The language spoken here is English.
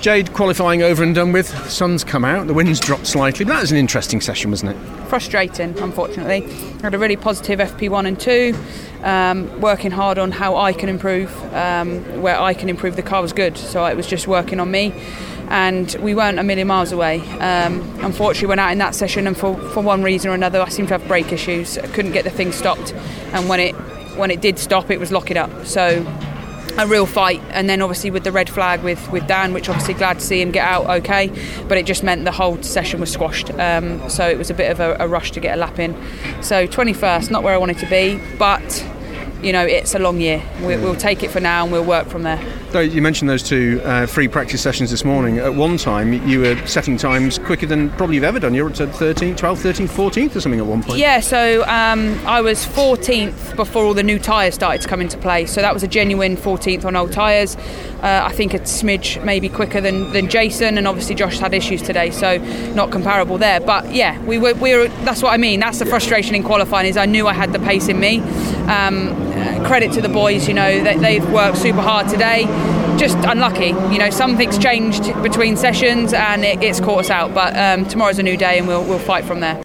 Jade qualifying over and done with. Sun's come out, the wind's dropped slightly, but that was an interesting session, wasn't it? Frustrating, unfortunately. I had a really positive FP1 and 2, um, working hard on how I can improve, um, where I can improve. The car was good, so it was just working on me. And we weren't a million miles away. Um, unfortunately, went out in that session, and for, for one reason or another, I seemed to have brake issues. I couldn't get the thing stopped, and when it when it did stop, it was locking up. So a real fight. And then obviously with the red flag with, with Dan which obviously glad to see him get out okay but it just meant the whole session was squashed. Um, so it was a bit of a, a rush to get a lap in. So 21st not where I wanted to be but you know it's a long year. We, we'll take it for now and we'll work from there you mentioned those two uh, free practice sessions this morning. At one time, you were setting times quicker than probably you've ever done. You're at 13th, 12th, 13th, 14th or something at one point. Yeah, so um, I was 14th before all the new tyres started to come into play. So that was a genuine 14th on old tyres. Uh, I think a smidge maybe quicker than, than Jason, and obviously Josh had issues today, so not comparable there. But yeah, we were, we were that's what I mean. That's the frustration in qualifying is I knew I had the pace in me. Um, credit to the boys, you know, they, they've worked super hard today. Just unlucky, you know. Something's changed between sessions and it, it's caught us out. But um, tomorrow's a new day, and we'll we'll fight from there.